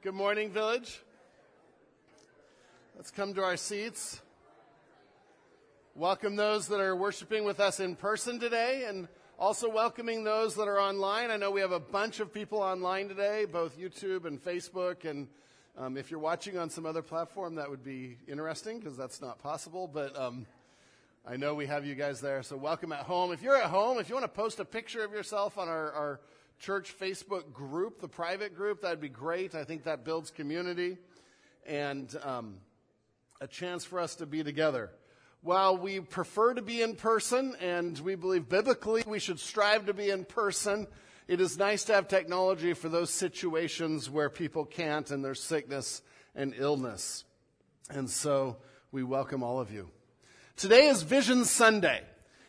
Good morning, Village. Let's come to our seats. Welcome those that are worshiping with us in person today and also welcoming those that are online. I know we have a bunch of people online today, both YouTube and Facebook. And um, if you're watching on some other platform, that would be interesting because that's not possible. But um, I know we have you guys there. So welcome at home. If you're at home, if you want to post a picture of yourself on our, our church Facebook group, the private group, that'd be great. I think that builds community and um, a chance for us to be together. While we prefer to be in person and we believe biblically we should strive to be in person, it is nice to have technology for those situations where people can't and there's sickness and illness. And so we welcome all of you. Today is Vision Sunday.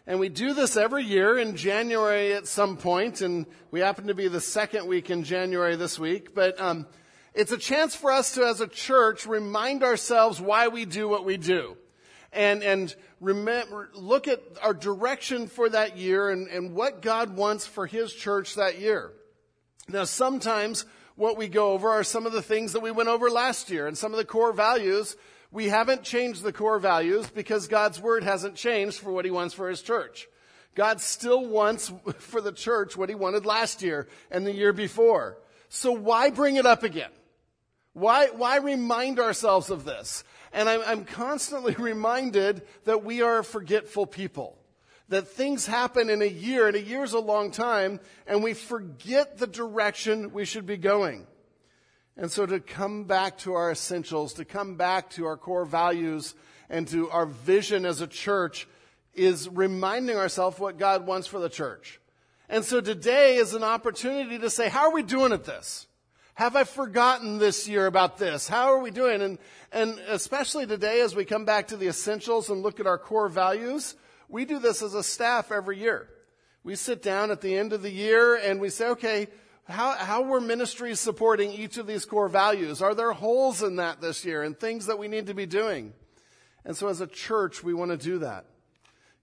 And we do this every year in January at some point, and we happen to be the second week in January this week. But um, it's a chance for us to, as a church, remind ourselves why we do what we do, and and remember, look at our direction for that year and, and what God wants for His church that year. Now, sometimes what we go over are some of the things that we went over last year, and some of the core values we haven't changed the core values because God's word hasn't changed for what he wants for his church. God still wants for the church what he wanted last year and the year before. So why bring it up again? Why, why remind ourselves of this? And I'm, I'm constantly reminded that we are forgetful people. That things happen in a year, and a year is a long time, and we forget the direction we should be going. And so to come back to our essentials, to come back to our core values and to our vision as a church is reminding ourselves what God wants for the church. And so today is an opportunity to say, how are we doing at this? Have I forgotten this year about this? How are we doing? And, and especially today as we come back to the essentials and look at our core values, we do this as a staff every year. We sit down at the end of the year and we say, okay, how, how were ministries supporting each of these core values? Are there holes in that this year and things that we need to be doing? And so as a church, we want to do that.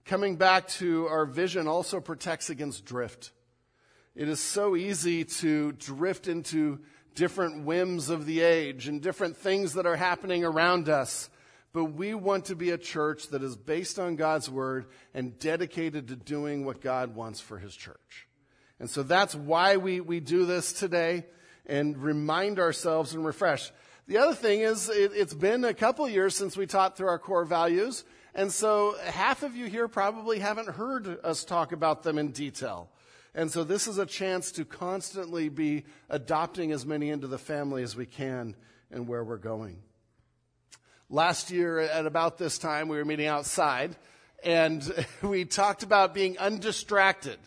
Coming back to our vision also protects against drift. It is so easy to drift into different whims of the age and different things that are happening around us. But we want to be a church that is based on God's word and dedicated to doing what God wants for his church. And so that's why we, we do this today and remind ourselves and refresh. The other thing is, it, has been a couple years since we taught through our core values. And so half of you here probably haven't heard us talk about them in detail. And so this is a chance to constantly be adopting as many into the family as we can and where we're going. Last year at about this time, we were meeting outside and we talked about being undistracted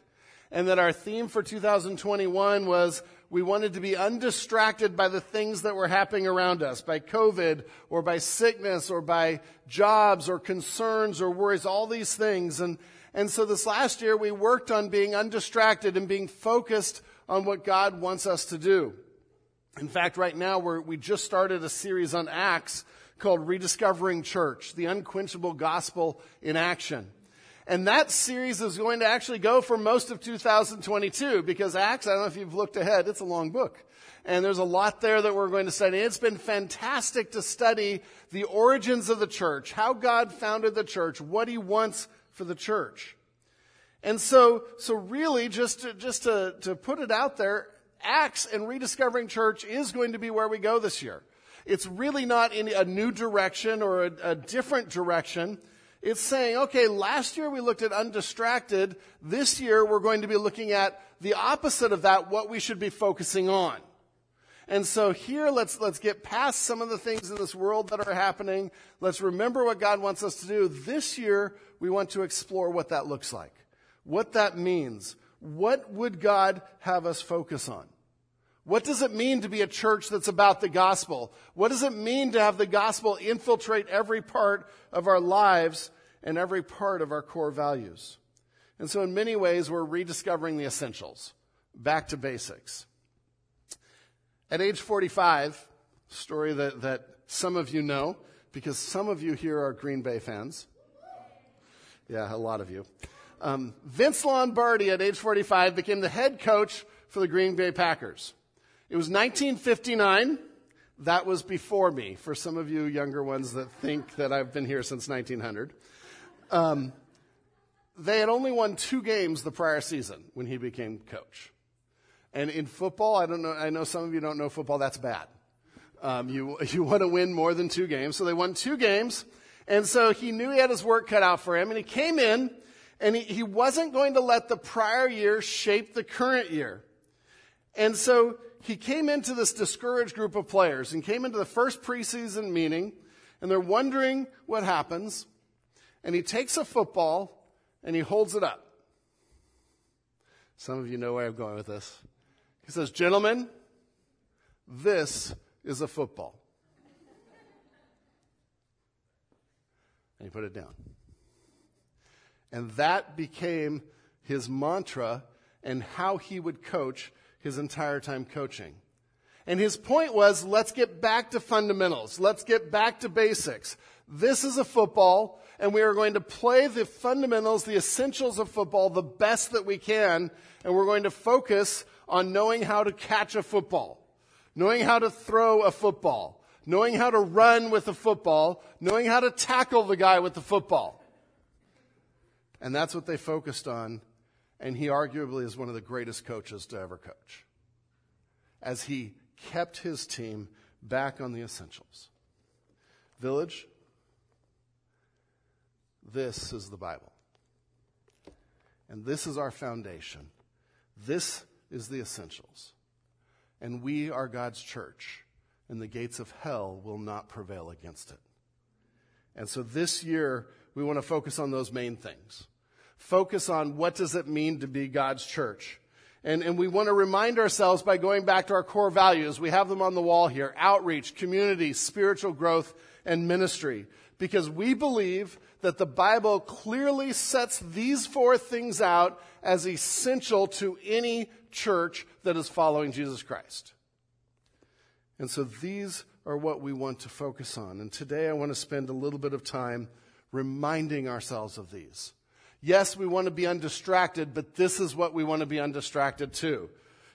and that our theme for 2021 was we wanted to be undistracted by the things that were happening around us, by COVID or by sickness or by jobs or concerns or worries, all these things. And, and so this last year we worked on being undistracted and being focused on what God wants us to do. In fact, right now we just started a series on Acts called Rediscovering Church, the unquenchable gospel in action. And that series is going to actually go for most of 2022 because Acts, I don't know if you've looked ahead, it's a long book. And there's a lot there that we're going to study. It's been fantastic to study the origins of the church, how God founded the church, what he wants for the church. And so, so really just to, just to, to put it out there, Acts and rediscovering church is going to be where we go this year. It's really not in a new direction or a, a different direction. It's saying, okay, last year we looked at undistracted. This year we're going to be looking at the opposite of that, what we should be focusing on. And so here, let's, let's get past some of the things in this world that are happening. Let's remember what God wants us to do. This year, we want to explore what that looks like, what that means. What would God have us focus on? What does it mean to be a church that's about the gospel? What does it mean to have the gospel infiltrate every part of our lives and every part of our core values? And so, in many ways, we're rediscovering the essentials, back to basics. At age 45, story that, that some of you know, because some of you here are Green Bay fans. Yeah, a lot of you. Um, Vince Lombardi, at age 45, became the head coach for the Green Bay Packers. It was 1959, That was before me, for some of you younger ones that think that I've been here since 1900. Um, they had only won two games the prior season when he became coach. And in football, I don't know, I know some of you don't know football, that's bad. Um, you, you want to win more than two games. So they won two games. And so he knew he had his work cut out for him. And he came in and he, he wasn't going to let the prior year shape the current year. And so he came into this discouraged group of players and came into the first preseason meeting and they're wondering what happens. And he takes a football and he holds it up. Some of you know where I'm going with this. He says, Gentlemen, this is a football. And he put it down. And that became his mantra and how he would coach his entire time coaching. And his point was, let's get back to fundamentals. Let's get back to basics. This is a football, and we are going to play the fundamentals, the essentials of football the best that we can, and we're going to focus on knowing how to catch a football, knowing how to throw a football, knowing how to run with a football, knowing how to tackle the guy with the football. And that's what they focused on. And he arguably is one of the greatest coaches to ever coach. As he kept his team back on the essentials. Village, this is the Bible. And this is our foundation. This is the essentials. And we are God's church, and the gates of hell will not prevail against it. And so this year, we want to focus on those main things. Focus on what does it mean to be God's church. And, and we want to remind ourselves by going back to our core values. We have them on the wall here. Outreach, community, spiritual growth, and ministry. Because we believe that the Bible clearly sets these four things out as essential to any church that is following Jesus Christ. And so these are what we want to focus on. And today I want to spend a little bit of time reminding ourselves of these. Yes, we want to be undistracted, but this is what we want to be undistracted too.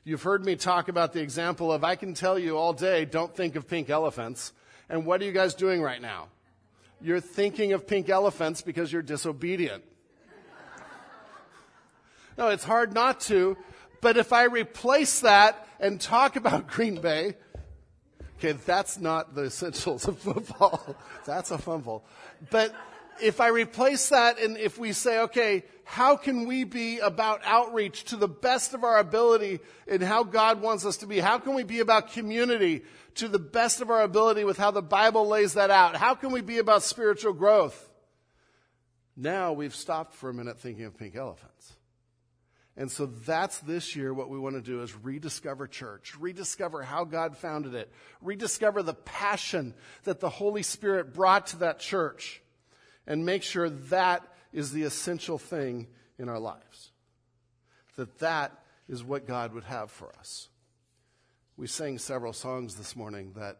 You've heard me talk about the example of I can tell you all day, don't think of pink elephants. And what are you guys doing right now? You're thinking of pink elephants because you're disobedient. No, it's hard not to, but if I replace that and talk about Green Bay, okay, that's not the essentials of football. that's a fumble. But if I replace that and if we say, okay, how can we be about outreach to the best of our ability in how God wants us to be? How can we be about community to the best of our ability with how the Bible lays that out? How can we be about spiritual growth? Now we've stopped for a minute thinking of pink elephants. And so that's this year what we want to do is rediscover church, rediscover how God founded it, rediscover the passion that the Holy Spirit brought to that church, and make sure that is the essential thing in our lives. That that is what God would have for us. We sang several songs this morning that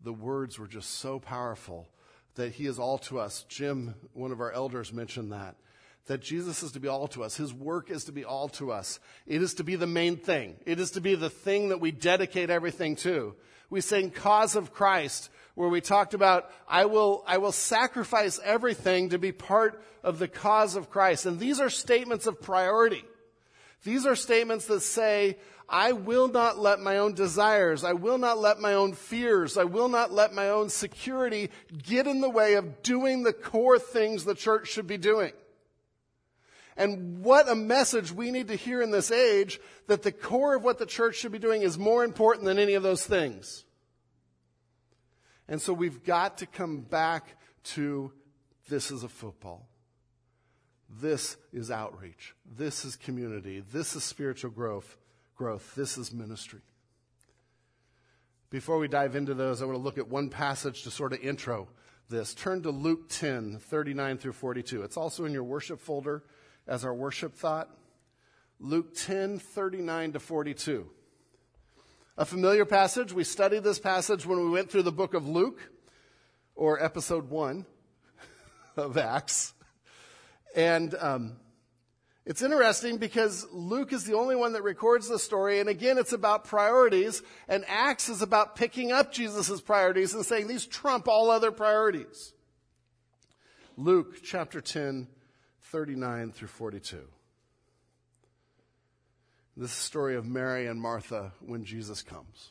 the words were just so powerful that He is all to us. Jim, one of our elders, mentioned that that Jesus is to be all to us. His work is to be all to us. It is to be the main thing. It is to be the thing that we dedicate everything to. We sang cause of Christ where we talked about, I will, I will sacrifice everything to be part of the cause of Christ. And these are statements of priority. These are statements that say, I will not let my own desires, I will not let my own fears, I will not let my own security get in the way of doing the core things the church should be doing. And what a message we need to hear in this age that the core of what the church should be doing is more important than any of those things. And so we've got to come back to this is a football. This is outreach. This is community. This is spiritual growth. Growth. This is ministry. Before we dive into those, I want to look at one passage to sort of intro this. Turn to Luke 10, 39 through 42. It's also in your worship folder as our worship thought. Luke 10, 39 to 42. A familiar passage. We studied this passage when we went through the book of Luke, or episode one of Acts. And um, It's interesting because Luke is the only one that records the story, and again, it's about priorities, and Acts is about picking up Jesus' priorities and saying these trump all other priorities. Luke chapter 10, 39 through 42. This story of Mary and Martha when Jesus comes.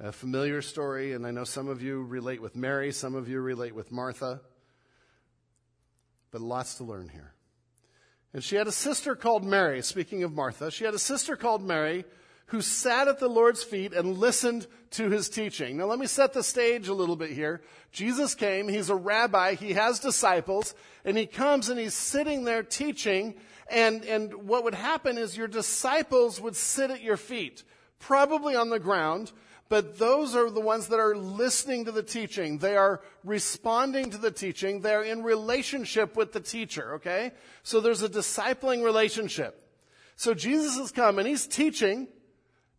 A familiar story, and I know some of you relate with Mary, some of you relate with Martha, but lots to learn here. And she had a sister called Mary, speaking of Martha, she had a sister called Mary who sat at the Lord's feet and listened to his teaching. Now let me set the stage a little bit here. Jesus came, he's a rabbi, he has disciples, and he comes and he's sitting there teaching, and, and what would happen is your disciples would sit at your feet, probably on the ground, but those are the ones that are listening to the teaching. They are responding to the teaching. They're in relationship with the teacher, okay? So there's a discipling relationship. So Jesus has come and he's teaching.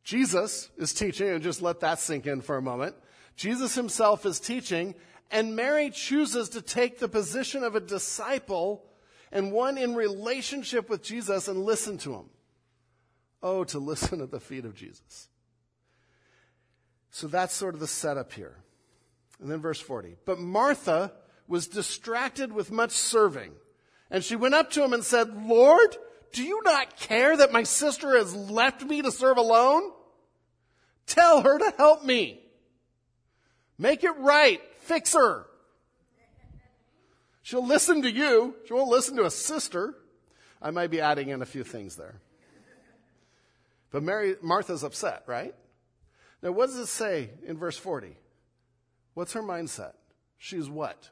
Jesus is teaching, and just let that sink in for a moment. Jesus himself is teaching, and Mary chooses to take the position of a disciple and one in relationship with Jesus and listen to him. Oh, to listen at the feet of Jesus. So that's sort of the setup here. And then verse 40. But Martha was distracted with much serving. And she went up to him and said, Lord, do you not care that my sister has left me to serve alone? Tell her to help me. Make it right. Fix her. She'll listen to you. She won't listen to a sister. I might be adding in a few things there. But Mary, Martha's upset, right? Now, what does it say in verse 40? What's her mindset? She's what?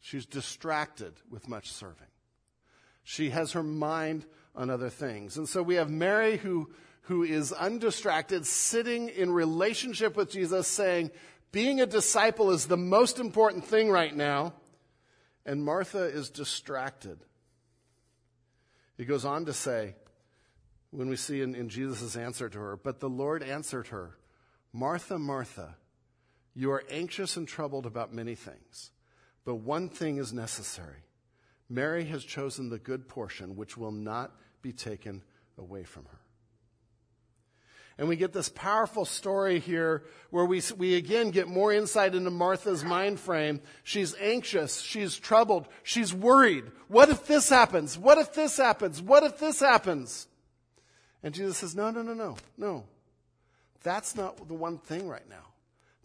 She's distracted with much serving. She has her mind on other things. And so we have Mary who, who is undistracted, sitting in relationship with Jesus, saying, being a disciple is the most important thing right now. And Martha is distracted. He goes on to say, when we see in, in Jesus' answer to her. But the Lord answered her, Martha, Martha, you are anxious and troubled about many things, but one thing is necessary. Mary has chosen the good portion, which will not be taken away from her. And we get this powerful story here where we, we again get more insight into Martha's mind frame. She's anxious. She's troubled. She's worried. What if this happens? What if this happens? What if this happens? And Jesus says, No, no, no, no, no. That's not the one thing right now.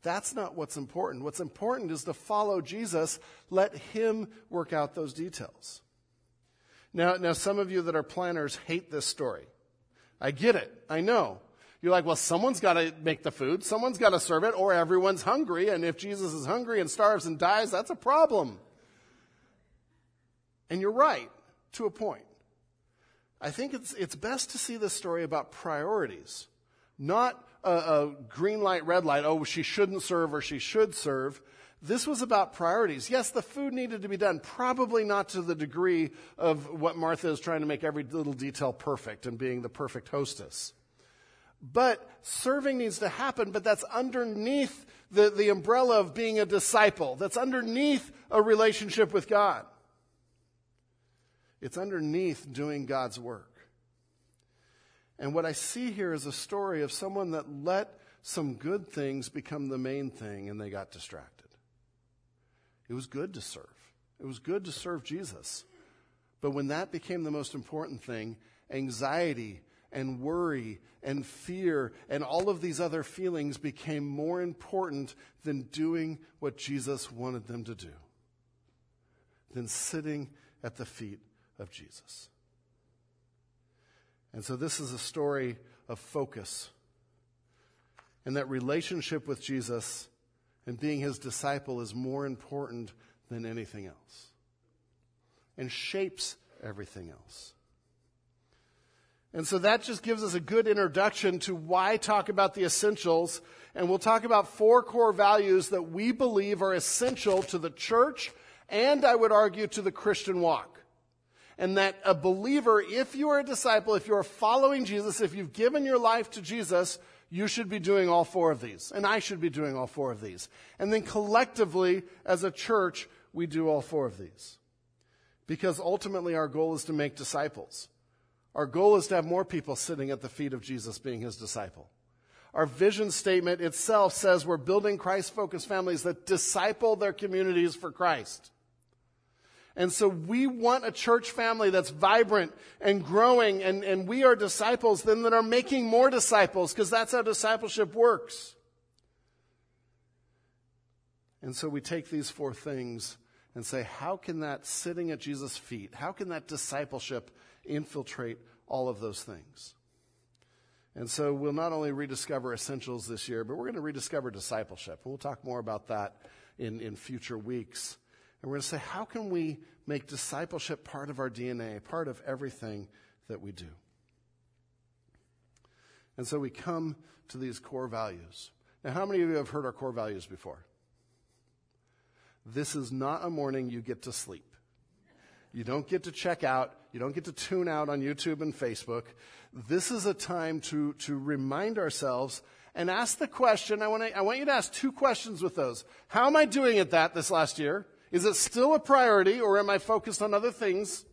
That's not what's important. What's important is to follow Jesus. Let Him work out those details. Now, now some of you that are planners hate this story. I get it. I know. You're like, well, someone's got to make the food, someone's got to serve it, or everyone's hungry. And if Jesus is hungry and starves and dies, that's a problem. And you're right, to a point. I think it's, it's best to see this story about priorities, not a, a green light, red light, oh, she shouldn't serve or she should serve. This was about priorities. Yes, the food needed to be done, probably not to the degree of what Martha is trying to make every little detail perfect and being the perfect hostess. But serving needs to happen, but that's underneath the, the umbrella of being a disciple. That's underneath a relationship with God. It's underneath doing God's work. And what I see here is a story of someone that let some good things become the main thing and they got distracted. It was good to serve. It was good to serve Jesus. But when that became the most important thing, anxiety and worry and fear and all of these other feelings became more important than doing what Jesus wanted them to do, than sitting at the feet of Jesus. And so this is a story of focus. And that relationship with Jesus and being his disciple is more important than anything else and shapes everything else. And so that just gives us a good introduction to why talk about the essentials. And we'll talk about four core values that we believe are essential to the church and I would argue to the Christian walk and that a believer, if you are a disciple, if you are following Jesus, if you've given your life to Jesus, you should be doing all four of these. And I should be doing all four of these. And then collectively, as a church, we do all four of these. Because ultimately, our goal is to make disciples. Our goal is to have more people sitting at the feet of Jesus being his disciple. Our vision statement itself says we're building Christ focused families that disciple their communities for Christ. And so we want a church family that's vibrant and growing, and, and we are disciples then that are making more disciples, because that's how discipleship works. And so we take these four things and say, how can that sitting at Jesus' feet, how can that discipleship infiltrate all of those things? And so we'll not only rediscover essentials this year, but we're going to rediscover discipleship. And we'll talk more about that in, in future weeks. And we're going to say, how can we make discipleship part of our DNA, part of everything that we do? And so we come to these core values. Now, how many of you have heard our core values before? This is not a morning you get to sleep. You don't get to check out. You don't get to tune out on YouTube and Facebook. This is a time to, to remind ourselves and ask the question. I want, to, I want you to ask two questions with those. How am I doing at that this last year? Is it still a priority or am I focused on other things?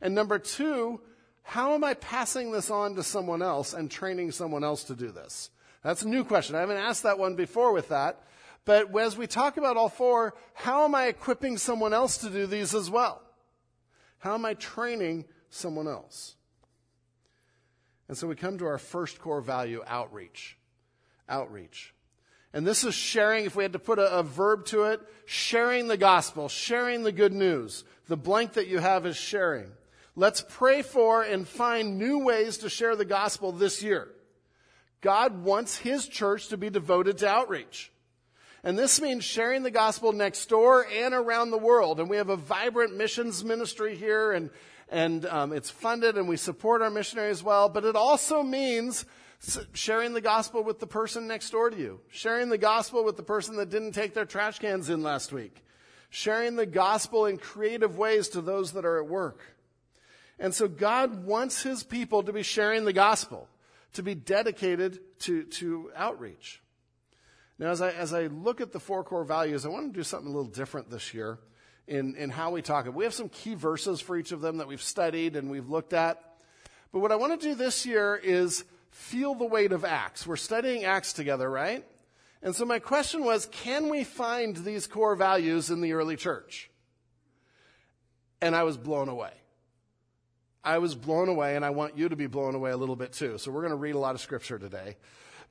And number two, how am I passing this on to someone else and training someone else to do this? That's a new question. I haven't asked that one before with that. But as we talk about all four, how am I equipping someone else to do these as well? How am I training someone else? And so we come to our first core value outreach. Outreach. And this is sharing, if we had to put a, a, verb to it, sharing the gospel, sharing the good news. The blank that you have is sharing. Let's pray for and find new ways to share the gospel this year. God wants His church to be devoted to outreach. And this means sharing the gospel next door and around the world. And we have a vibrant missions ministry here, and, and um, it's funded, and we support our missionaries well. But it also means sharing the gospel with the person next door to you, sharing the gospel with the person that didn't take their trash cans in last week, sharing the gospel in creative ways to those that are at work. And so God wants his people to be sharing the gospel, to be dedicated to, to outreach. Now, as I, as I look at the four core values, I want to do something a little different this year in, in how we talk. It. We have some key verses for each of them that we've studied and we've looked at. But what I want to do this year is feel the weight of Acts. We're studying Acts together, right? And so my question was, can we find these core values in the early church? And I was blown away. I was blown away, and I want you to be blown away a little bit too. So we're going to read a lot of scripture today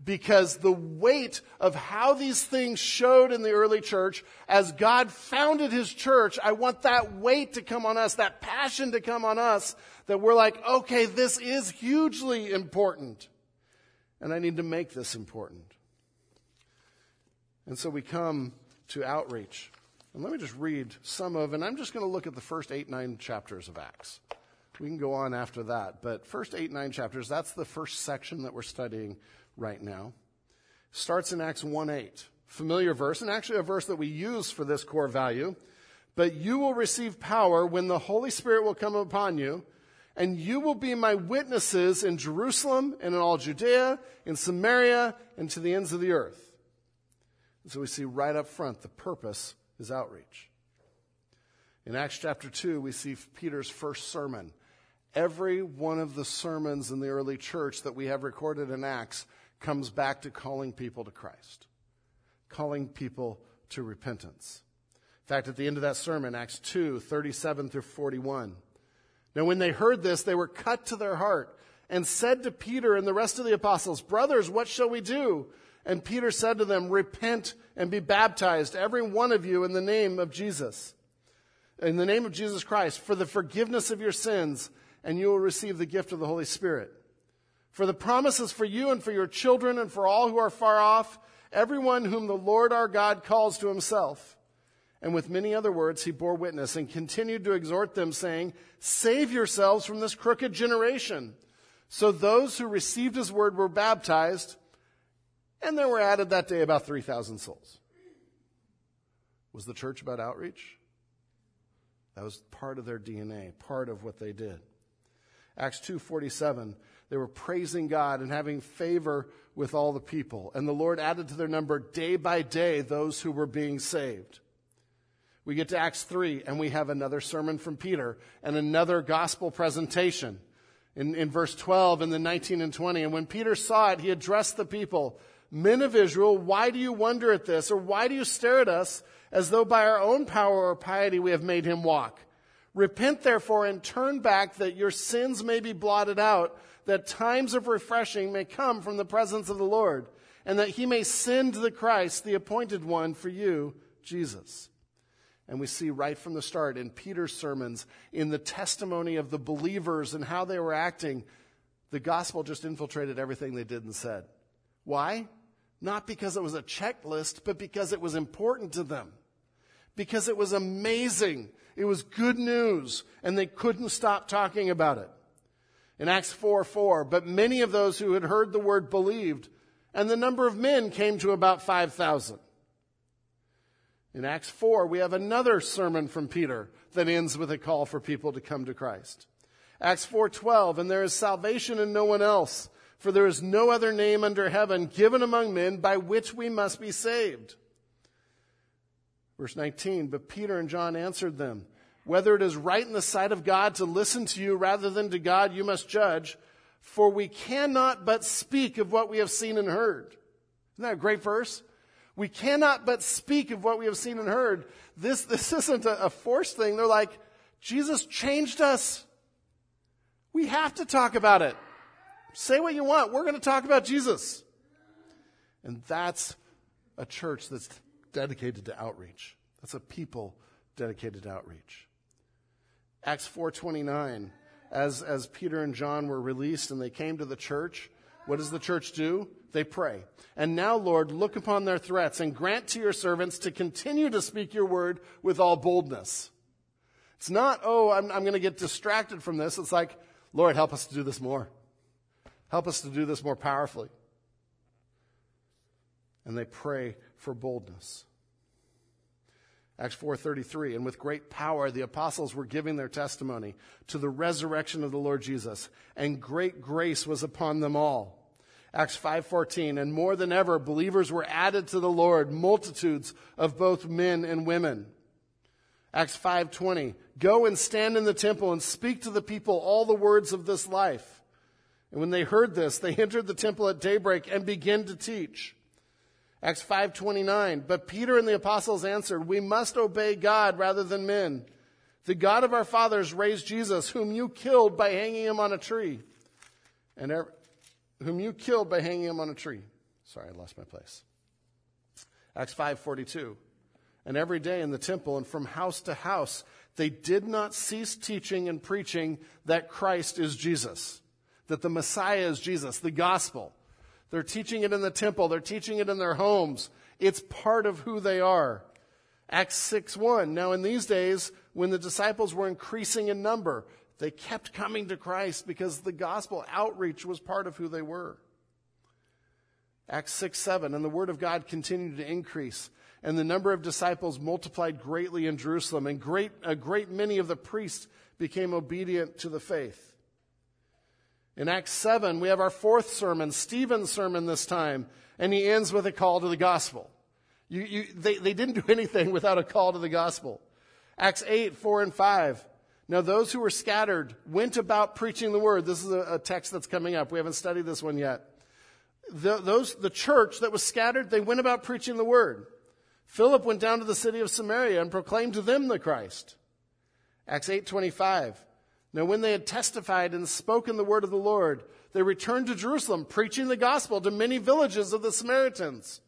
because the weight of how these things showed in the early church as God founded his church, I want that weight to come on us, that passion to come on us, that we're like, okay, this is hugely important. And I need to make this important. And so we come to outreach. And let me just read some of, and I'm just going to look at the first eight, nine chapters of Acts. We can go on after that. But first eight, nine chapters, that's the first section that we're studying right now. Starts in Acts 1 8. Familiar verse, and actually a verse that we use for this core value. But you will receive power when the Holy Spirit will come upon you, and you will be my witnesses in Jerusalem and in all Judea, in Samaria, and to the ends of the earth. And so we see right up front the purpose is outreach. In Acts chapter 2, we see Peter's first sermon. Every one of the sermons in the early church that we have recorded in Acts comes back to calling people to Christ, calling people to repentance. In fact, at the end of that sermon, Acts 2 37 through 41. Now, when they heard this, they were cut to their heart and said to Peter and the rest of the apostles, Brothers, what shall we do? And Peter said to them, Repent and be baptized, every one of you, in the name of Jesus, in the name of Jesus Christ, for the forgiveness of your sins, and you will receive the gift of the Holy Spirit. For the promises for you and for your children and for all who are far off, everyone whom the Lord our God calls to himself. And with many other words, he bore witness and continued to exhort them, saying, Save yourselves from this crooked generation. So those who received his word were baptized, and there were added that day about 3,000 souls. Was the church about outreach? That was part of their DNA, part of what they did. Acts 2:47 they were praising God and having favor with all the people. And the Lord added to their number day by day those who were being saved. We get to Acts 3, and we have another sermon from Peter and another gospel presentation in, in verse 12 and then 19 and 20. And when Peter saw it, he addressed the people Men of Israel, why do you wonder at this? Or why do you stare at us as though by our own power or piety we have made him walk? Repent therefore and turn back that your sins may be blotted out, that times of refreshing may come from the presence of the Lord, and that he may send the Christ, the appointed one for you, Jesus. And we see right from the start in Peter's sermons, in the testimony of the believers and how they were acting, the gospel just infiltrated everything they did and said. Why? Not because it was a checklist, but because it was important to them. Because it was amazing. It was good news, and they couldn't stop talking about it. In Acts 4 4, but many of those who had heard the word believed, and the number of men came to about 5,000. In Acts 4, we have another sermon from Peter that ends with a call for people to come to Christ. Acts 4:12, and there is salvation in no one else, for there is no other name under heaven given among men by which we must be saved. Verse 19, but Peter and John answered them, whether it is right in the sight of God to listen to you rather than to God, you must judge, for we cannot but speak of what we have seen and heard. Isn't that a great verse? We cannot but speak of what we have seen and heard. This, this isn't a, a forced thing. They're like, Jesus changed us. We have to talk about it. Say what you want. We're going to talk about Jesus. And that's a church that's dedicated to outreach. That's a people dedicated to outreach. Acts 4:29 as as Peter and John were released and they came to the church, what does the church do? They pray. And now, Lord, look upon their threats and grant to your servants to continue to speak your word with all boldness. It's not, oh, I'm, I'm going to get distracted from this. It's like, Lord, help us to do this more. Help us to do this more powerfully. And they pray for boldness. Acts 4:33 and with great power the apostles were giving their testimony to the resurrection of the Lord Jesus and great grace was upon them all. Acts 5:14 and more than ever believers were added to the Lord multitudes of both men and women. Acts 5:20 Go and stand in the temple and speak to the people all the words of this life. And when they heard this they entered the temple at daybreak and began to teach. Acts 5:29 But Peter and the apostles answered, "We must obey God rather than men. The God of our fathers raised Jesus, whom you killed by hanging him on a tree." And whom you killed by hanging him on a tree. Sorry, I lost my place. Acts 5:42. And every day in the temple and from house to house they did not cease teaching and preaching that Christ is Jesus, that the Messiah is Jesus, the gospel. They're teaching it in the temple, they're teaching it in their homes. It's part of who they are. Acts 6 1. Now, in these days, when the disciples were increasing in number, they kept coming to Christ because the gospel outreach was part of who they were. Acts 6 7, and the word of God continued to increase, and the number of disciples multiplied greatly in Jerusalem, and great, a great many of the priests became obedient to the faith. In Acts 7, we have our fourth sermon, Stephen's sermon this time, and he ends with a call to the gospel. You, you, they, they didn't do anything without a call to the gospel. Acts 8, 4 and 5. Now, those who were scattered went about preaching the word. This is a, a text that's coming up. We haven't studied this one yet. The, those, the church that was scattered, they went about preaching the word. Philip went down to the city of Samaria and proclaimed to them the Christ. Acts 8:25. Now when they had testified and spoken the word of the Lord, they returned to Jerusalem, preaching the gospel to many villages of the Samaritans.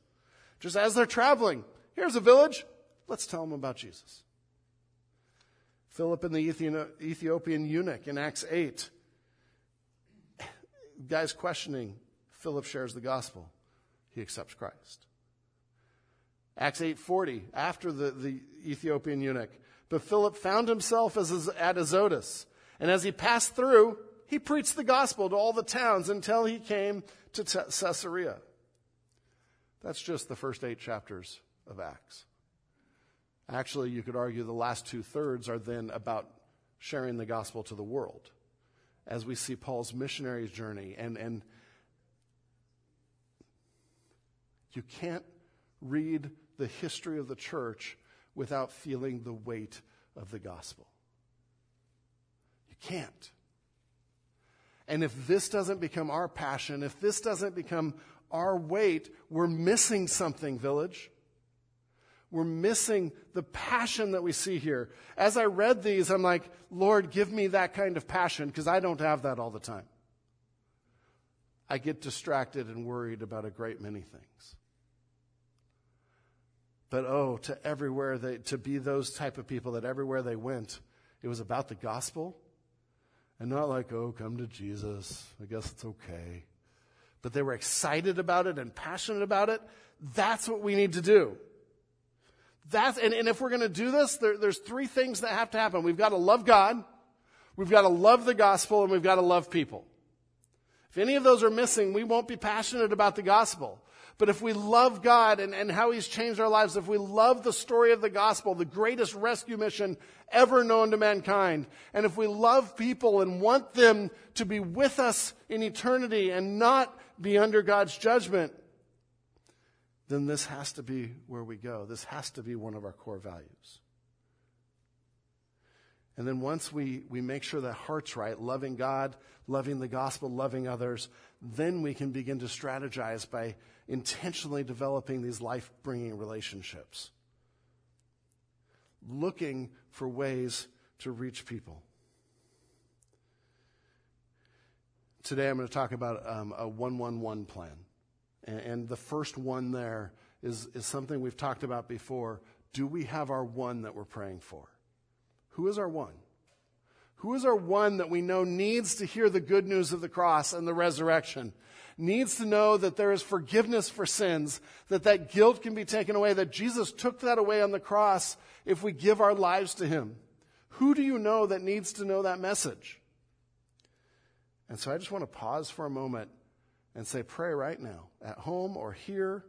Just as they're traveling, here's a village, let's tell them about Jesus. Philip and the Ethiopian eunuch in Acts 8. Guys questioning, Philip shares the gospel. He accepts Christ. Acts 8:40, after the, the Ethiopian eunuch. But Philip found himself as, at Azotus, and as he passed through, he preached the gospel to all the towns until he came to Caesarea. That's just the first eight chapters of Acts. Actually, you could argue the last two thirds are then about sharing the gospel to the world as we see Paul's missionary journey. And, and you can't read the history of the church without feeling the weight of the gospel. Can't. And if this doesn't become our passion, if this doesn't become our weight, we're missing something, village. We're missing the passion that we see here. As I read these, I'm like, Lord, give me that kind of passion because I don't have that all the time. I get distracted and worried about a great many things. But oh, to everywhere they, to be those type of people that everywhere they went, it was about the gospel and not like, oh, come to Jesus. I guess it's okay. But they were excited about it and passionate about it. That's what we need to do. That's, and, and if we're going to do this, there, there's three things that have to happen. We've got to love God, we've got to love the gospel, and we've got to love people. If any of those are missing, we won't be passionate about the gospel. But if we love God and, and how He's changed our lives, if we love the story of the gospel, the greatest rescue mission ever known to mankind, and if we love people and want them to be with us in eternity and not be under God's judgment, then this has to be where we go. This has to be one of our core values. And then once we, we make sure that heart's right, loving God, loving the gospel, loving others, then we can begin to strategize by intentionally developing these life bringing relationships, looking for ways to reach people. Today I'm going to talk about um, a 111 plan. And, and the first one there is, is something we've talked about before. Do we have our one that we're praying for? Who is our one? Who is our one that we know needs to hear the good news of the cross and the resurrection? Needs to know that there is forgiveness for sins, that that guilt can be taken away, that Jesus took that away on the cross if we give our lives to Him. Who do you know that needs to know that message? And so I just want to pause for a moment and say, pray right now, at home or here.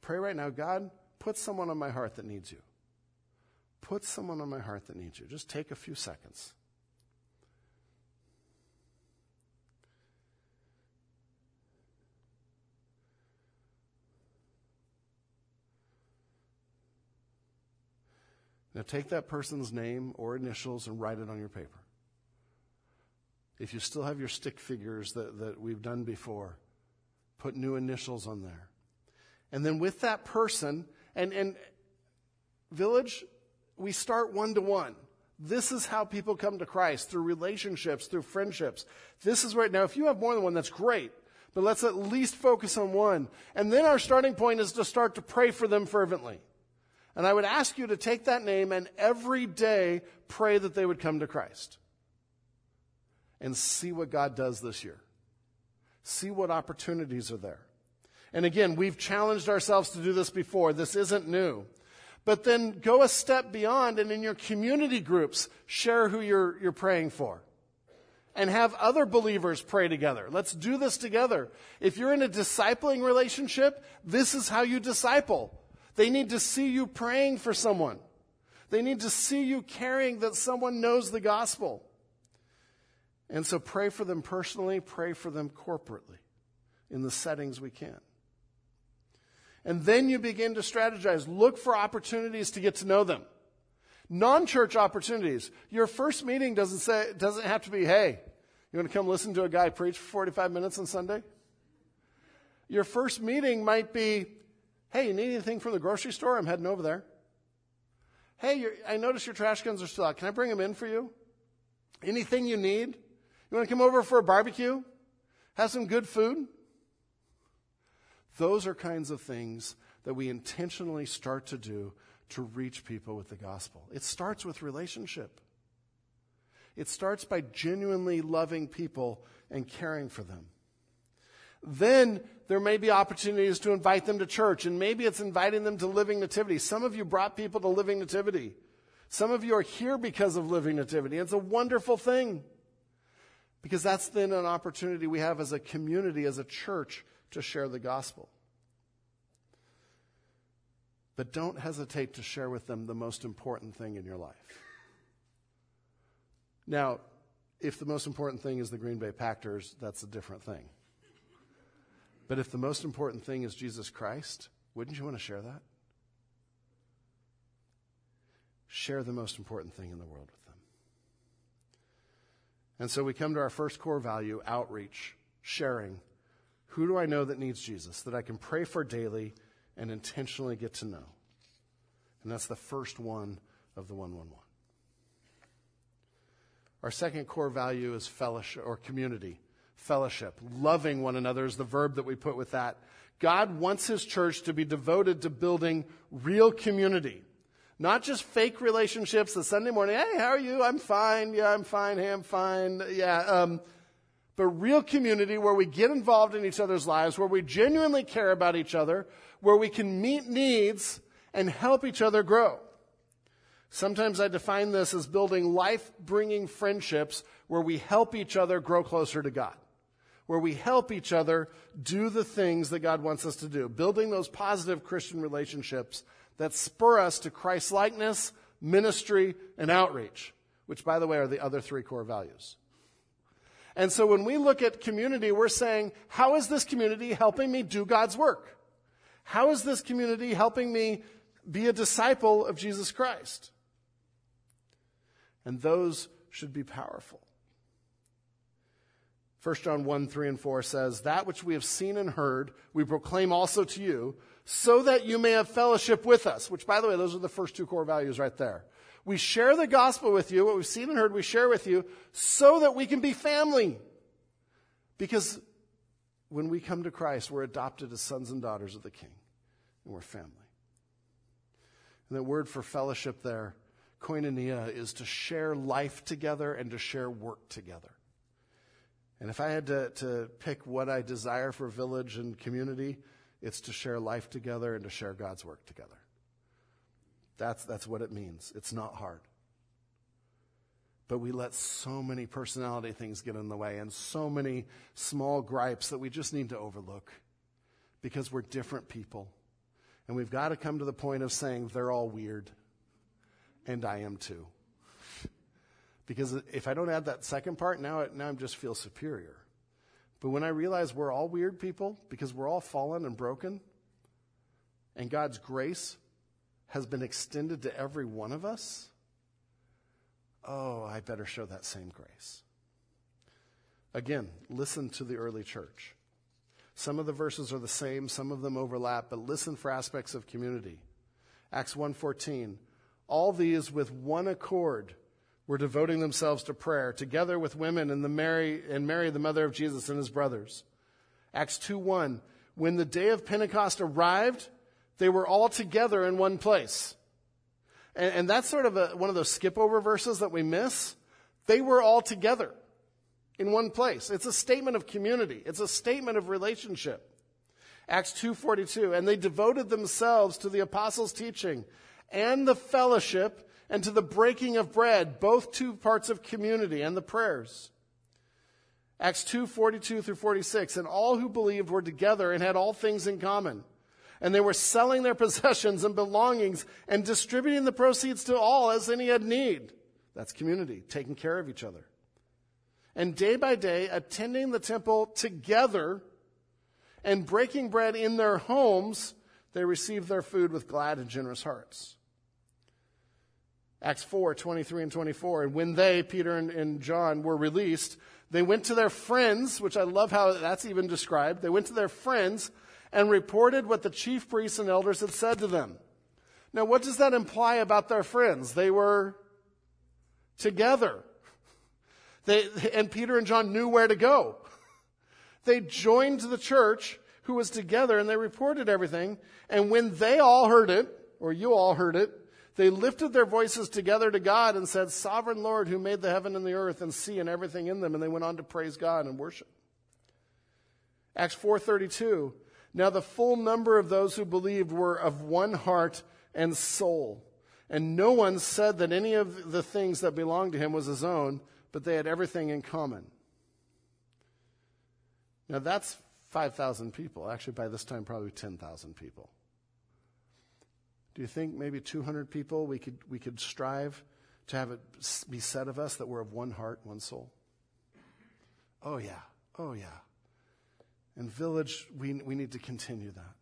Pray right now, God, put someone on my heart that needs you. Put someone on my heart that needs you. Just take a few seconds. Now take that person's name or initials and write it on your paper. If you still have your stick figures that, that we've done before, put new initials on there. And then with that person, and, and village, we start one to one. This is how people come to Christ through relationships, through friendships. This is right now. If you have more than one, that's great. But let's at least focus on one. And then our starting point is to start to pray for them fervently. And I would ask you to take that name and every day pray that they would come to Christ. And see what God does this year. See what opportunities are there. And again, we've challenged ourselves to do this before. This isn't new. But then go a step beyond and in your community groups, share who you're, you're praying for. And have other believers pray together. Let's do this together. If you're in a discipling relationship, this is how you disciple. They need to see you praying for someone. They need to see you caring that someone knows the gospel. And so pray for them personally, pray for them corporately in the settings we can. And then you begin to strategize. Look for opportunities to get to know them. Non-church opportunities. Your first meeting doesn't say, doesn't have to be, hey, you want to come listen to a guy preach for 45 minutes on Sunday? Your first meeting might be, hey, you need anything from the grocery store? I'm heading over there. Hey, I notice your trash cans are still out. Can I bring them in for you? Anything you need? You want to come over for a barbecue? Have some good food? Those are kinds of things that we intentionally start to do to reach people with the gospel. It starts with relationship. It starts by genuinely loving people and caring for them. Then there may be opportunities to invite them to church, and maybe it's inviting them to Living Nativity. Some of you brought people to Living Nativity. Some of you are here because of Living Nativity. It's a wonderful thing because that's then an opportunity we have as a community, as a church, to share the gospel. But don't hesitate to share with them the most important thing in your life. Now, if the most important thing is the Green Bay Packers, that's a different thing. But if the most important thing is Jesus Christ, wouldn't you want to share that? share the most important thing in the world with them. And so we come to our first core value outreach, sharing. Who do I know that needs Jesus that I can pray for daily and intentionally get to know? And that's the first one of the 111. Our second core value is fellowship or community, fellowship. Loving one another is the verb that we put with that. God wants his church to be devoted to building real community. Not just fake relationships, the Sunday morning, hey, how are you? I'm fine. Yeah, I'm fine. Hey, I'm fine. Yeah. Um, but real community where we get involved in each other's lives, where we genuinely care about each other, where we can meet needs and help each other grow. Sometimes I define this as building life bringing friendships where we help each other grow closer to God, where we help each other do the things that God wants us to do, building those positive Christian relationships that spur us to Christ likeness, ministry, and outreach, which, by the way, are the other three core values. And so when we look at community, we're saying, how is this community helping me do God's work? How is this community helping me be a disciple of Jesus Christ? And those should be powerful. 1 John 1, 3 and 4 says, That which we have seen and heard, we proclaim also to you, so that you may have fellowship with us. Which, by the way, those are the first two core values right there. We share the gospel with you, what we've seen and heard, we share with you, so that we can be family. Because when we come to Christ, we're adopted as sons and daughters of the King, and we're family. And the word for fellowship there koinonia is to share life together and to share work together. And if I had to, to pick what I desire for village and community, it's to share life together and to share God's work together. That's, that's what it means. It's not hard. But we let so many personality things get in the way and so many small gripes that we just need to overlook because we're different people. And we've got to come to the point of saying they're all weird and I am too. Because if I don't add that second part, now, now I just feel superior. But when I realize we're all weird people because we're all fallen and broken, and God's grace has been extended to every one of us, oh, I better show that same grace. Again, listen to the early church. Some of the verses are the same, some of them overlap, but listen for aspects of community. Acts 1:14 all these with one accord were devoting themselves to prayer, together with women and, the Mary, and Mary, the mother of Jesus, and his brothers. Acts 2 1. When the day of Pentecost arrived, they were all together in one place. And, and that's sort of a, one of those skip over verses that we miss. They were all together in one place. It's a statement of community. It's a statement of relationship. Acts 2:42 and they devoted themselves to the apostles' teaching and the fellowship and to the breaking of bread, both two parts of community and the prayers. Acts 2 42 through 46. And all who believed were together and had all things in common. And they were selling their possessions and belongings and distributing the proceeds to all as any had need. That's community, taking care of each other. And day by day, attending the temple together and breaking bread in their homes, they received their food with glad and generous hearts. Acts 4 23 and 24. And when they, Peter and, and, John, were released, they went to their friends, which I love how that's even described. They went to their friends and reported what the chief priests and elders had said to them. Now, what does that imply about their friends? They were together. They, and Peter and John knew where to go. They joined the church who was together and they reported everything. And when they all heard it, or you all heard it, they lifted their voices together to God and said, Sovereign Lord, who made the heaven and the earth and sea and everything in them. And they went on to praise God and worship. Acts 4.32, Now the full number of those who believed were of one heart and soul. And no one said that any of the things that belonged to him was his own, but they had everything in common. Now that's 5,000 people. Actually, by this time, probably 10,000 people. Do you think maybe 200 people we could, we could strive to have it be said of us that we're of one heart, one soul? Oh, yeah. Oh, yeah. And village, we, we need to continue that.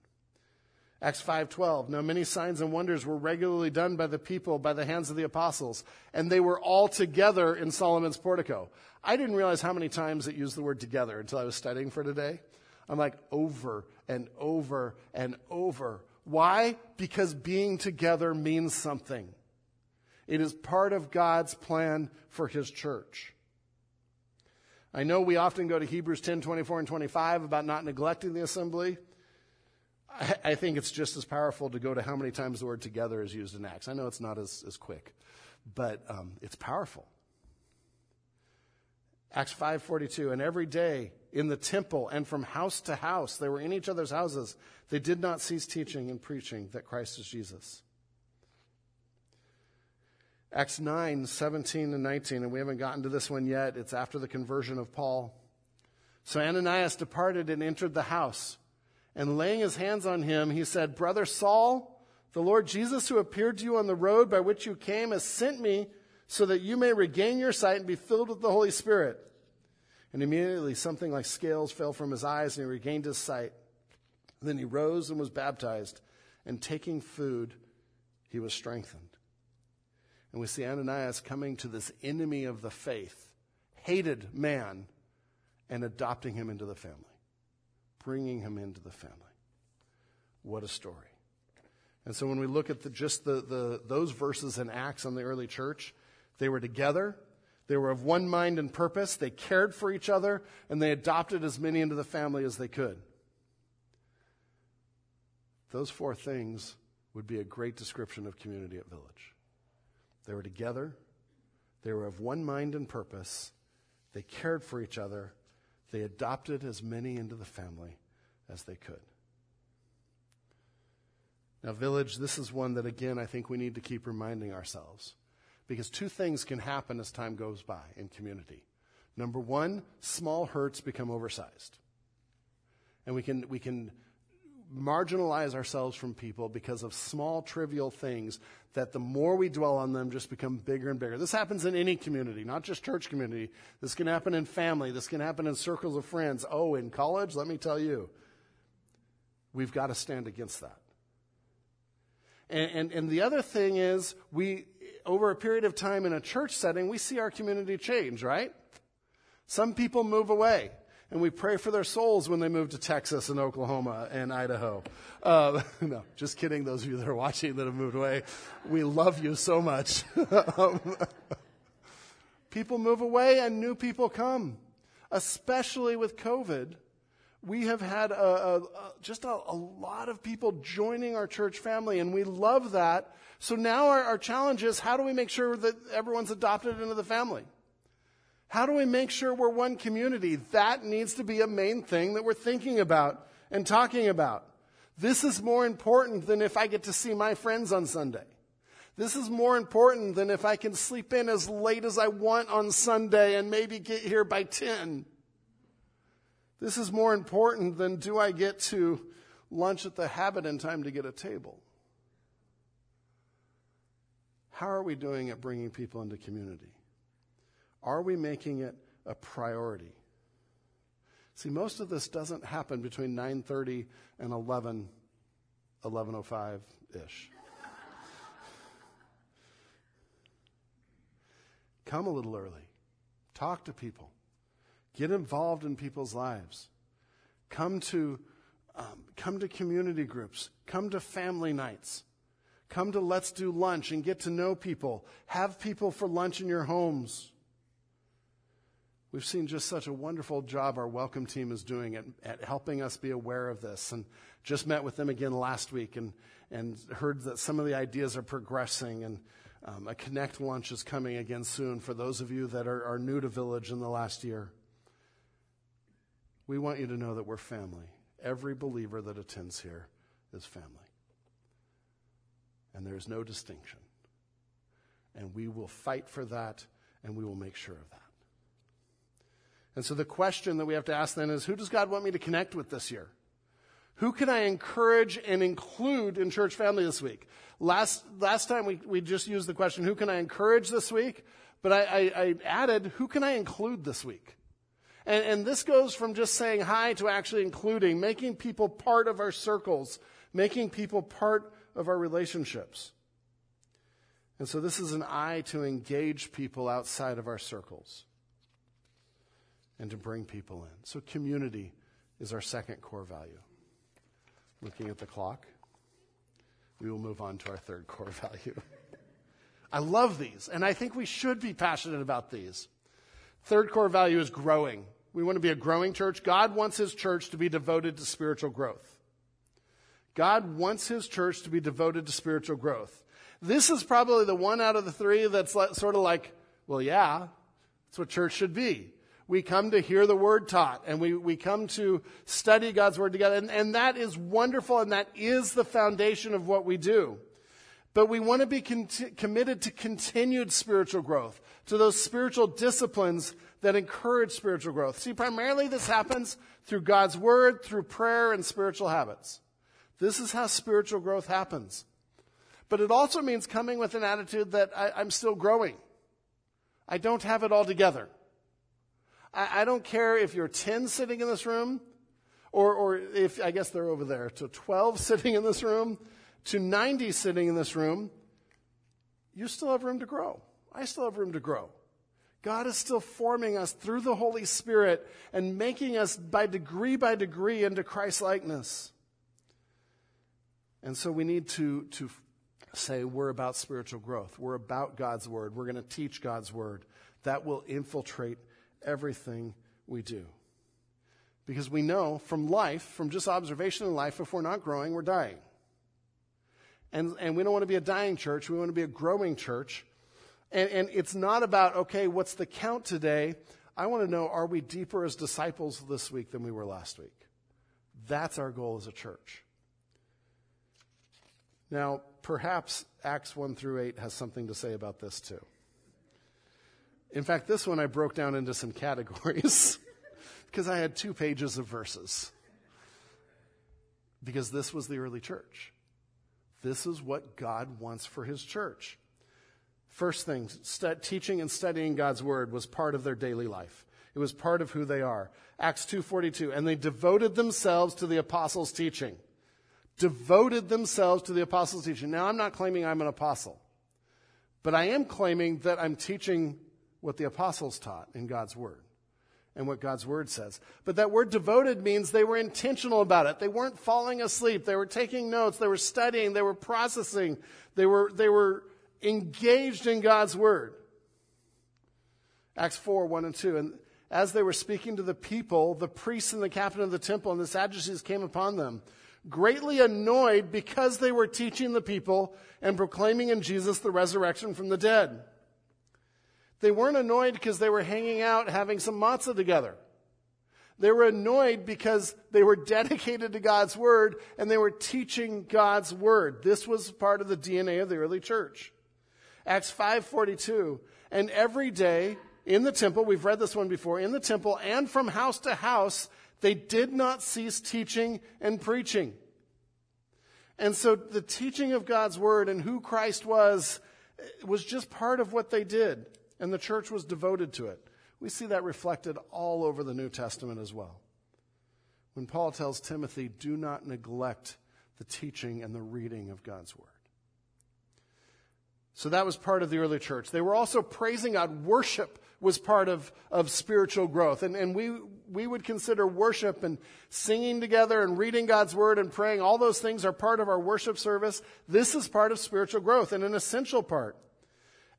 Acts 5:12 Now many signs and wonders were regularly done by the people by the hands of the apostles and they were all together in Solomon's portico. I didn't realize how many times it used the word together until I was studying for today. I'm like over and over and over. Why? Because being together means something. It is part of God's plan for his church. I know we often go to Hebrews 10, 24, and 25 about not neglecting the assembly. I, I think it's just as powerful to go to how many times the word together is used in Acts. I know it's not as, as quick, but um, it's powerful. Acts 5:42 and every day in the temple and from house to house they were in each other's houses they did not cease teaching and preaching that Christ is Jesus. Acts 9, 17 and 19, and we haven't gotten to this one yet. It's after the conversion of Paul. So Ananias departed and entered the house. And laying his hands on him, he said, Brother Saul, the Lord Jesus who appeared to you on the road by which you came has sent me so that you may regain your sight and be filled with the Holy Spirit. And immediately something like scales fell from his eyes and he regained his sight. Then he rose and was baptized, and taking food, he was strengthened. And we see Ananias coming to this enemy of the faith, hated man, and adopting him into the family bringing him into the family. What a story. And so when we look at the, just the, the, those verses in Acts on the early church, they were together. They were of one mind and purpose. They cared for each other, and they adopted as many into the family as they could. Those four things would be a great description of community at Village. They were together. They were of one mind and purpose. They cared for each other, they adopted as many into the family as they could. Now, village, this is one that, again, I think we need to keep reminding ourselves. Because two things can happen as time goes by in community. Number one, small hurts become oversized. And we can, we can marginalize ourselves from people because of small, trivial things that the more we dwell on them just become bigger and bigger. This happens in any community, not just church community. This can happen in family. This can happen in circles of friends. Oh, in college, let me tell you, we've got to stand against that. And, and, and the other thing is, we, over a period of time in a church setting, we see our community change, right? Some people move away and we pray for their souls when they move to Texas and Oklahoma and Idaho. Uh, no, just kidding. Those of you that are watching that have moved away, we love you so much. people move away and new people come, especially with COVID. We have had a, a, a, just a, lot of people joining our church family, and we love that. So now our, our challenge is how do we make sure that everyone's adopted into the family? How do we make sure we're one community? That needs to be a main thing that we're thinking about and talking about. This is more important than if I get to see my friends on Sunday. This is more important than if I can sleep in as late as I want on Sunday and maybe get here by 10. This is more important than do I get to lunch at the habit in time to get a table. How are we doing at bringing people into community? Are we making it a priority? See, most of this doesn't happen between 9:30 and 11 11:05-ish. Come a little early. Talk to people. Get involved in people's lives. Come to um, come to community groups. Come to family nights. Come to Let's Do Lunch and get to know people. Have people for lunch in your homes. We've seen just such a wonderful job our welcome team is doing at, at, helping us be aware of this. And just met with them again last week and, and heard that some of the ideas are progressing. And um, a Connect lunch is coming again soon for those of you that are, are new to Village in the last year. We want you to know that we're family. Every believer that attends here is family. And there's no distinction. And we will fight for that and we will make sure of that. And so the question that we have to ask then is who does God want me to connect with this year? Who can I encourage and include in church family this week? Last, last time we, we just used the question, who can I encourage this week? But I, I, I added, who can I include this week? And, and this goes from just saying hi to actually including, making people part of our circles, making people part of our relationships. And so this is an eye to engage people outside of our circles and to bring people in. So community is our second core value. Looking at the clock, we will move on to our third core value. I love these, and I think we should be passionate about these. Third core value is growing. We want to be a growing church. God wants his church to be devoted to spiritual growth. God wants his church to be devoted to spiritual growth. This is probably the one out of the three that's sort of like, well, yeah, that's what church should be. We come to hear the word taught and we, we come to study God's word together. And, and that is wonderful and that is the foundation of what we do. But we want to be committed to continued spiritual growth, to those spiritual disciplines that encourage spiritual growth. See, primarily this happens through God's word, through prayer, and spiritual habits. This is how spiritual growth happens. But it also means coming with an attitude that I, am still growing. I don't have it all together. I, I, don't care if you're 10 sitting in this room, or, or if, I guess they're over there, to 12 sitting in this room, to 90 sitting in this room. You still have room to grow. I still have room to grow. God is still forming us through the Holy Spirit and making us by degree by degree into Christ likeness. And so we need to, to say we're about spiritual growth. We're about God's word. We're going to teach God's word. That will infiltrate everything we do. Because we know from life, from just observation in life, if we're not growing, we're dying. And, and we don't want to be a dying church. We want to be a growing church. And, and it's not about, okay, what's the count today? I want to know, are we deeper as disciples this week than we were last week? That's our goal as a church. Now, perhaps Acts 1 through 8 has something to say about this too. In fact, this one I broke down into some categories because I had two pages of verses. Because this was the early church. This is what God wants for his church. First thing, st- teaching and studying God's word was part of their daily life. It was part of who they are. Acts 2:42 and they devoted themselves to the apostles' teaching devoted themselves to the apostles' teaching. Now, I'm not claiming I'm an apostle, but I am claiming that I'm teaching what the apostles taught in God's Word and what God's Word says. But that word devoted means they were intentional about it. They weren't falling asleep. They were taking notes. They were studying. They were processing. They were, they were engaged in God's Word. Acts 4 1 and 2. And as they were speaking to the people, the priests and the captain of the temple and the Sadducees came upon them greatly annoyed because they were teaching the people and proclaiming in Jesus the resurrection from the dead. They weren't annoyed because they were hanging out having some matzah together. They were annoyed because they were dedicated to God's word and they were teaching God's word. This was part of the DNA of the early church. Acts 5:42 and every day in the temple we've read this one before in the temple and from house to house they did not cease teaching and preaching. And so the teaching of God's word and who Christ was eh, was just part of what they did, and the church was devoted to it. We see that reflected all over the New Testament as well. When Paul tells Timothy, do not neglect the teaching and the reading of God's word. So that was part of the early church. They were also praising God. Worship was part of, of spiritual growth. And, and we, we would consider worship and singing together and reading God's word and praying. All those things are part of our worship service. This is part of spiritual growth and an essential part.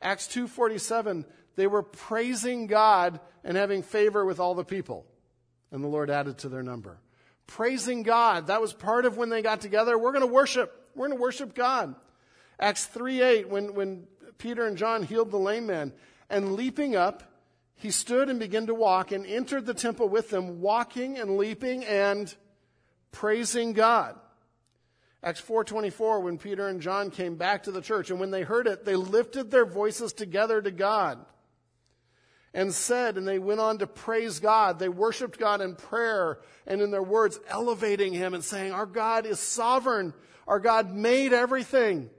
Acts 2.47, they were praising God and having favor with all the people. And the Lord added to their number. Praising God. That was part of when they got together. We're going to worship. We're going to worship God. Acts 3 8, when, when Peter and John healed the lame man, and leaping up, he stood and began to walk and entered the temple with them, walking and leaping and praising God. Acts 4:24 when Peter and John came back to the church and when they heard it they lifted their voices together to God and said and they went on to praise God. They worshiped God in prayer and in their words elevating him and saying our God is sovereign. Our God made everything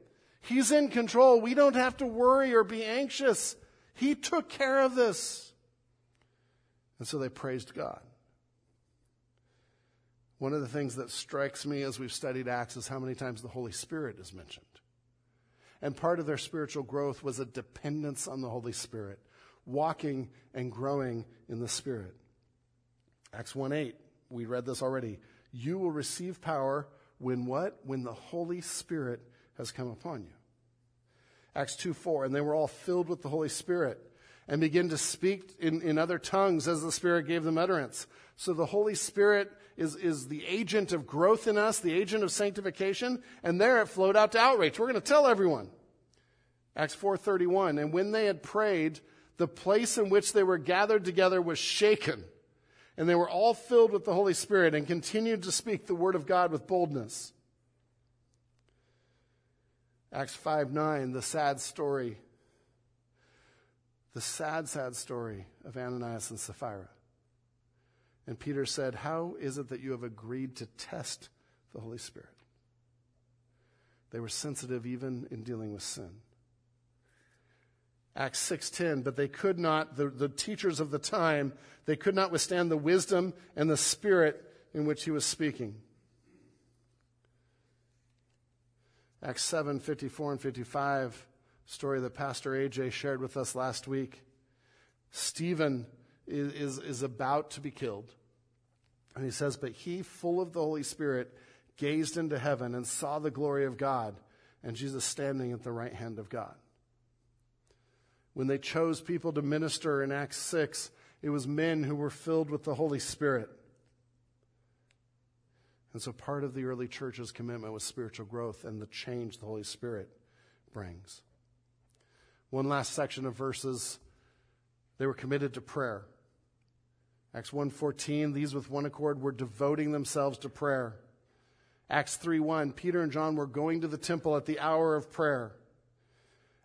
He's in control. We don't have to worry or be anxious. He took care of this. And so they praised God. One of the things that strikes me as we've studied Acts is how many times the Holy Spirit is mentioned. And part of their spiritual growth was a dependence on the Holy Spirit, walking and growing in the Spirit. Acts 1 8, we read this already. You will receive power when what? When the Holy Spirit has come upon you. Acts 2 4, and they were all filled with the Holy Spirit and began to speak in, in other tongues as the Spirit gave them utterance. So the Holy Spirit is, is the agent of growth in us, the agent of sanctification, and there it flowed out to outreach. We're going to tell everyone. Acts 4:31, and when they had prayed, the place in which they were gathered together was shaken, and they were all filled with the Holy Spirit and continued to speak the word of God with boldness. Acts 5 9, the sad story. The sad, sad story of Ananias and Sapphira. And Peter said, How is it that you have agreed to test the Holy Spirit? They were sensitive even in dealing with sin. Acts 6:10 but they could not the, the teachers of the time they could not withstand the wisdom and the spirit in which he was speaking. Acts 7 54 and 55, story that Pastor AJ shared with us last week. Stephen is, is, is about to be killed. And he says, But he, full of the Holy Spirit, gazed into heaven and saw the glory of God and Jesus standing at the right hand of God. When they chose people to minister in Acts 6, it was men who were filled with the Holy Spirit. And so part of the early church's commitment was spiritual growth and the change the Holy Spirit brings. One last section of verses. They were committed to prayer. Acts 1:14, these with one accord were devoting themselves to prayer. Acts 3:1, Peter and John were going to the temple at the hour of prayer.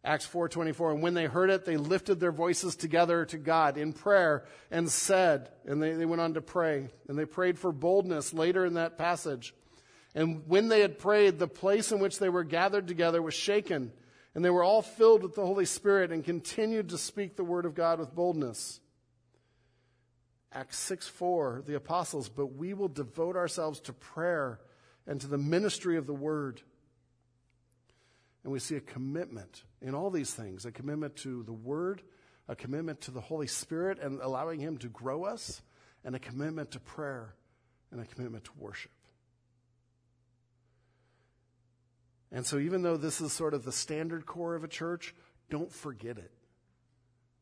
Acts 4:24 and when they heard it they lifted their voices together to God in prayer and said and they, they went on to pray and they prayed for boldness later in that passage and when they had prayed the place in which they were gathered together was shaken and they were all filled with the Holy Spirit and continued to speak the word of God with boldness Acts 6 4, the apostles, but we will devote ourselves to prayer and to the ministry of the word. And we see a commitment in all these things a commitment to the Word, a commitment to the Holy Spirit and allowing Him to grow us, and a commitment to prayer and a commitment to worship. And so, even though this is sort of the standard core of a church, don't forget it.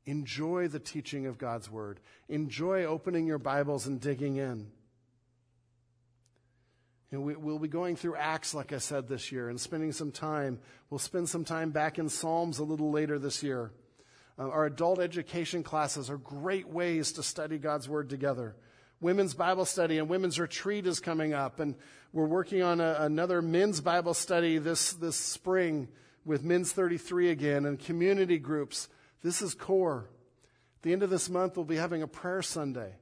Enjoy the teaching of God's Word. Enjoy opening your Bibles and digging in. And we, will be going through Acts, like I said, this year and spending some time. We'll spend some time back in Psalms a little later this year. Uh, our adult education classes are great ways to study God's Word together. Women's Bible study and women's retreat is coming up, and we're working on a, another men's Bible study this, this spring with Men's 33 again and community groups. This is core. At the end of this month, we'll be having a prayer Sunday.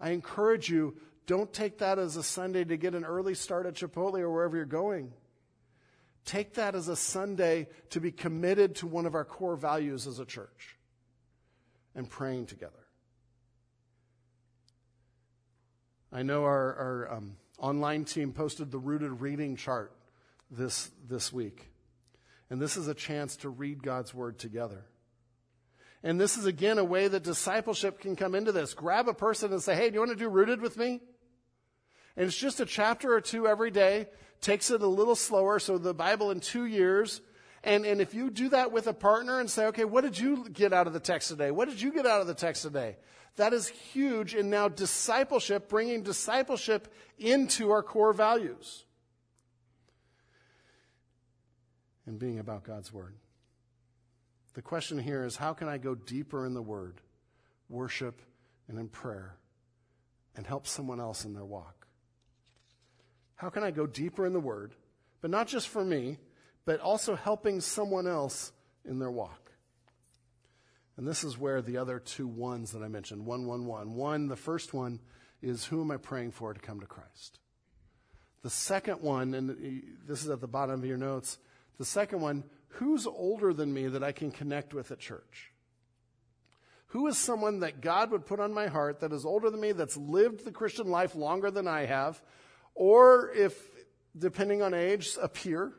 I encourage you don't take that as a Sunday to get an early start at Chipotle or wherever you're going. Take that as a Sunday to be committed to one of our core values as a church and praying together. I know our, our um, online team posted the rooted reading chart this, this week. And this is a chance to read God's word together. And this is again a way that discipleship can come into this. Grab a person and say, Hey, do you want to do rooted with me? And it's just a chapter or two every day, takes it a little slower. So the Bible in two years. And, and if you do that with a partner and say, okay, what did you get out of the text today? What did you get out of the text today? That is huge in now discipleship, bringing discipleship into our core values and being about God's Word. The question here is how can I go deeper in the Word, worship, and in prayer, and help someone else in their walk? How can I go deeper in the Word, but not just for me, but also helping someone else in their walk? And this is where the other two ones that I mentioned, one, one, one. One, the first one is who am I praying for to come to Christ? The second one, and this is at the bottom of your notes, the second one, who's older than me that I can connect with at church? Who is someone that God would put on my heart that is older than me, that's lived the Christian life longer than I have, Or if, depending on age, a peer,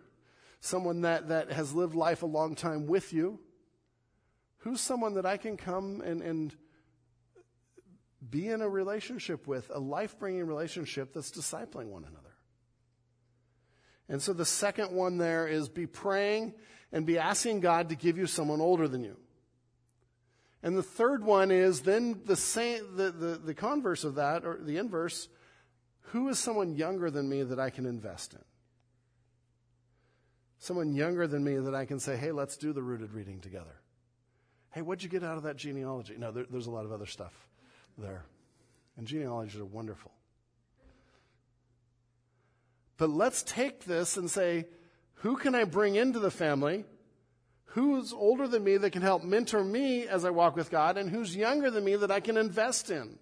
someone that, that has lived life a long time with you. Who's someone that I can come and, and be in a relationship with, a life bringing relationship that's discipling one another? And so the second one there is be praying and be asking God to give you someone older than you. And the third one is then the same, the, the, the converse of that, or the inverse, who is someone younger than me that I can invest in? Someone younger than me that I can say, hey, let's do the rooted reading together. Hey, what'd you get out of that genealogy? No, there, there's a lot of other stuff there. And genealogies are wonderful. But let's take this and say, who can I bring into the family? Who's older than me that can help mentor me as I walk with God? And who's younger than me that I can invest in?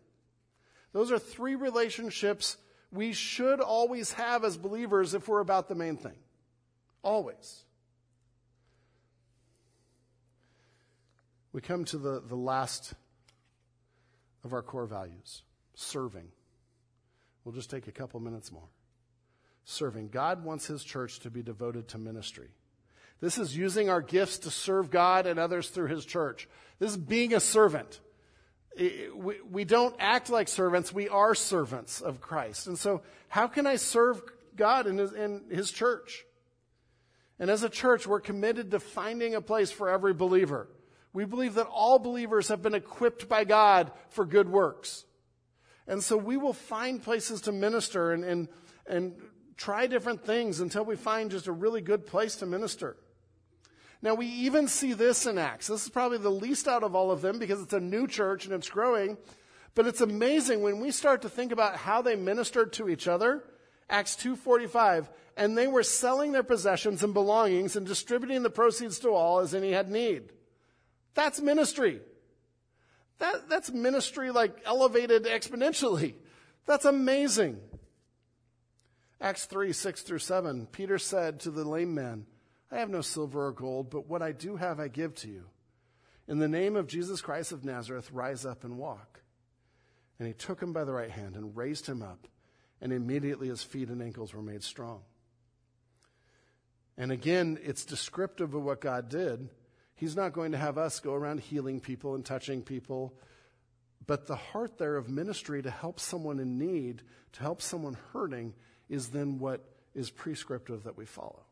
Those are three relationships we should always have as believers if we're about the main thing. Always. We come to the, the last of our core values serving. We'll just take a couple minutes more serving. God wants his church to be devoted to ministry. This is using our gifts to serve God and others through his church. This is being a servant. We don't act like servants, we are servants of Christ. And so, how can I serve God in his, in his church? And as a church, we're committed to finding a place for every believer. We believe that all believers have been equipped by God for good works. And so we will find places to minister and, and, and try different things until we find just a really good place to minister. Now, we even see this in Acts. This is probably the least out of all of them because it's a new church and it's growing. But it's amazing when we start to think about how they ministered to each other. Acts 2:45 and they were selling their possessions and belongings and distributing the proceeds to all as any had need. That's ministry. That, that's ministry like elevated exponentially. That's amazing. Acts 3 6 through 7, Peter said to the lame man, I have no silver or gold, but what I do have I give to you. In the name of Jesus Christ of Nazareth, rise up and walk. And he took him by the right hand and raised him up, and immediately his feet and ankles were made strong. And again, it's descriptive of what God did. He's not going to have us go around healing people and touching people, but the heart there of ministry to help someone in need, to help someone hurting, is then what is prescriptive that we follow.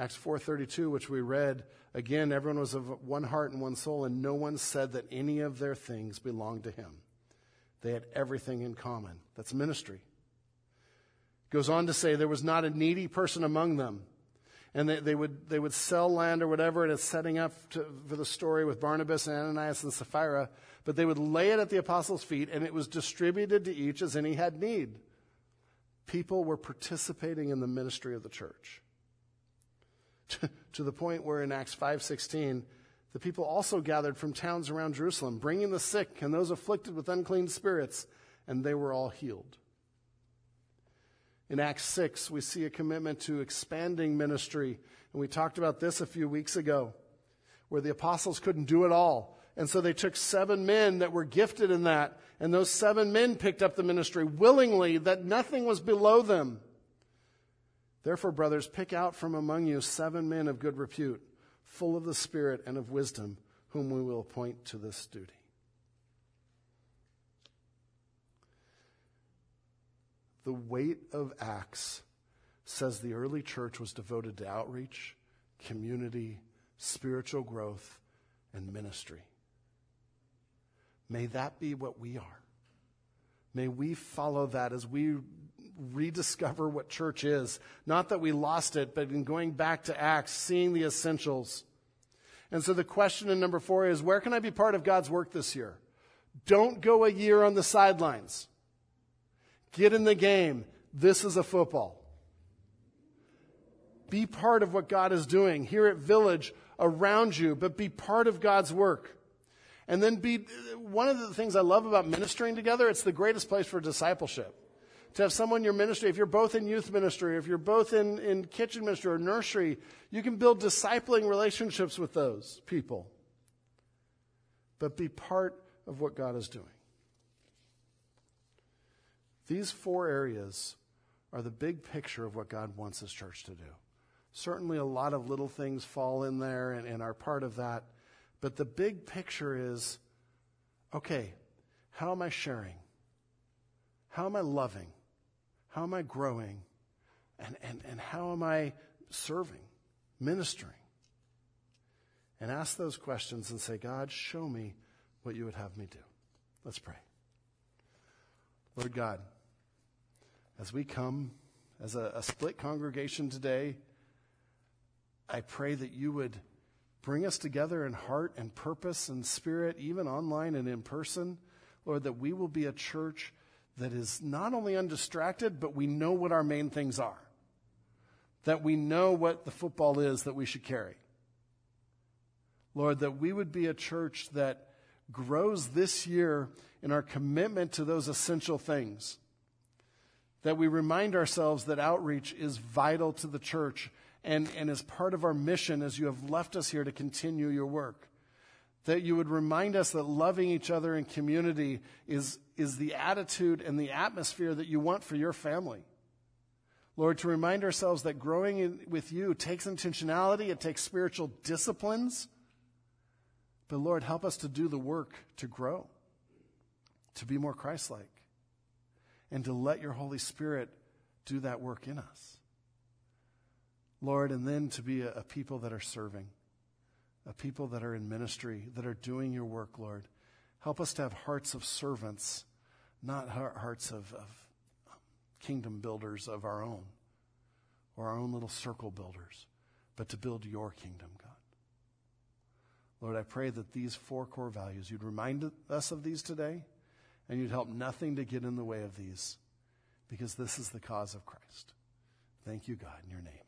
Acts 4:32 which we read again everyone was of one heart and one soul and no one said that any of their things belonged to him. They had everything in common. That's ministry. Goes on to say there was not a needy person among them. And they, they would, they would sell land or whatever, and it's setting up to, for the story with Barnabas and Ananias and Sapphira. But they would lay it at the apostles' feet, and it was distributed to each as any had need people were participating in the ministry of the church. To the point where in Acts 5:16 the people also gathered from towns around Jerusalem bringing the sick and those afflicted with unclean spirits and they were all healed. In Acts 6 we see a commitment to expanding ministry and we talked about this a few weeks ago where the apostles couldn't do it all and so they took seven men that were gifted in that and those seven men picked up the ministry willingly, that nothing was below them. Therefore, brothers, pick out from among you seven men of good repute, full of the Spirit and of wisdom, whom we will appoint to this duty. The weight of Acts says the early church was devoted to outreach, community, spiritual growth, and ministry. May that be what we are. May we follow that as we rediscover what church is. Not that we lost it, but in going back to Acts, seeing the essentials. And so the question in number four is where can I be part of God's work this year? Don't go a year on the sidelines. Get in the game. This is a football. Be part of what God is doing here at Village around you, but be part of God's work. And then be one of the things I love about ministering together, it's the greatest place for discipleship. To have someone in your ministry, if you're both in youth ministry, if you're both in, in kitchen ministry or nursery, you can build discipling relationships with those people. But be part of what God is doing. These four areas are the big picture of what God wants His church to do. Certainly, a lot of little things fall in there and, and are part of that. But the big picture is okay, how am I sharing? How am I loving? How am I growing? And, and, and how am I serving, ministering? And ask those questions and say, God, show me what you would have me do. Let's pray. Lord God, as we come as a, a split congregation today, I pray that you would bring us together in heart and purpose and spirit, even online and in person. Lord, that we will be a church that is not only undistracted, but we know what our main things are. That we know what the football is that we should carry. Lord, that we would be a church that grows this year in our commitment to those essential things that we remind ourselves that outreach is vital to the church and, and is part of our mission as you have left us here to continue your work. That you would remind us that loving each other in community is, is the attitude and the atmosphere that you want for your family. Lord, to remind ourselves that growing in, with you takes intentionality, it takes spiritual disciplines. But Lord, help us to do the work to grow, to be more Christ like and to let your Holy Spirit do that work in us. Lord, and then to be a, a, people that are serving, a people that are in ministry, that are doing your work, Lord. Help us to have hearts of servants, not hearts of, of kingdom builders of our own or our own little circle builders, but to build your kingdom, God. Lord, I pray that these four core values, you'd remind us of these today and you'd help nothing to get in the way of these because this is the cause of Christ. Thank you, God, in your name.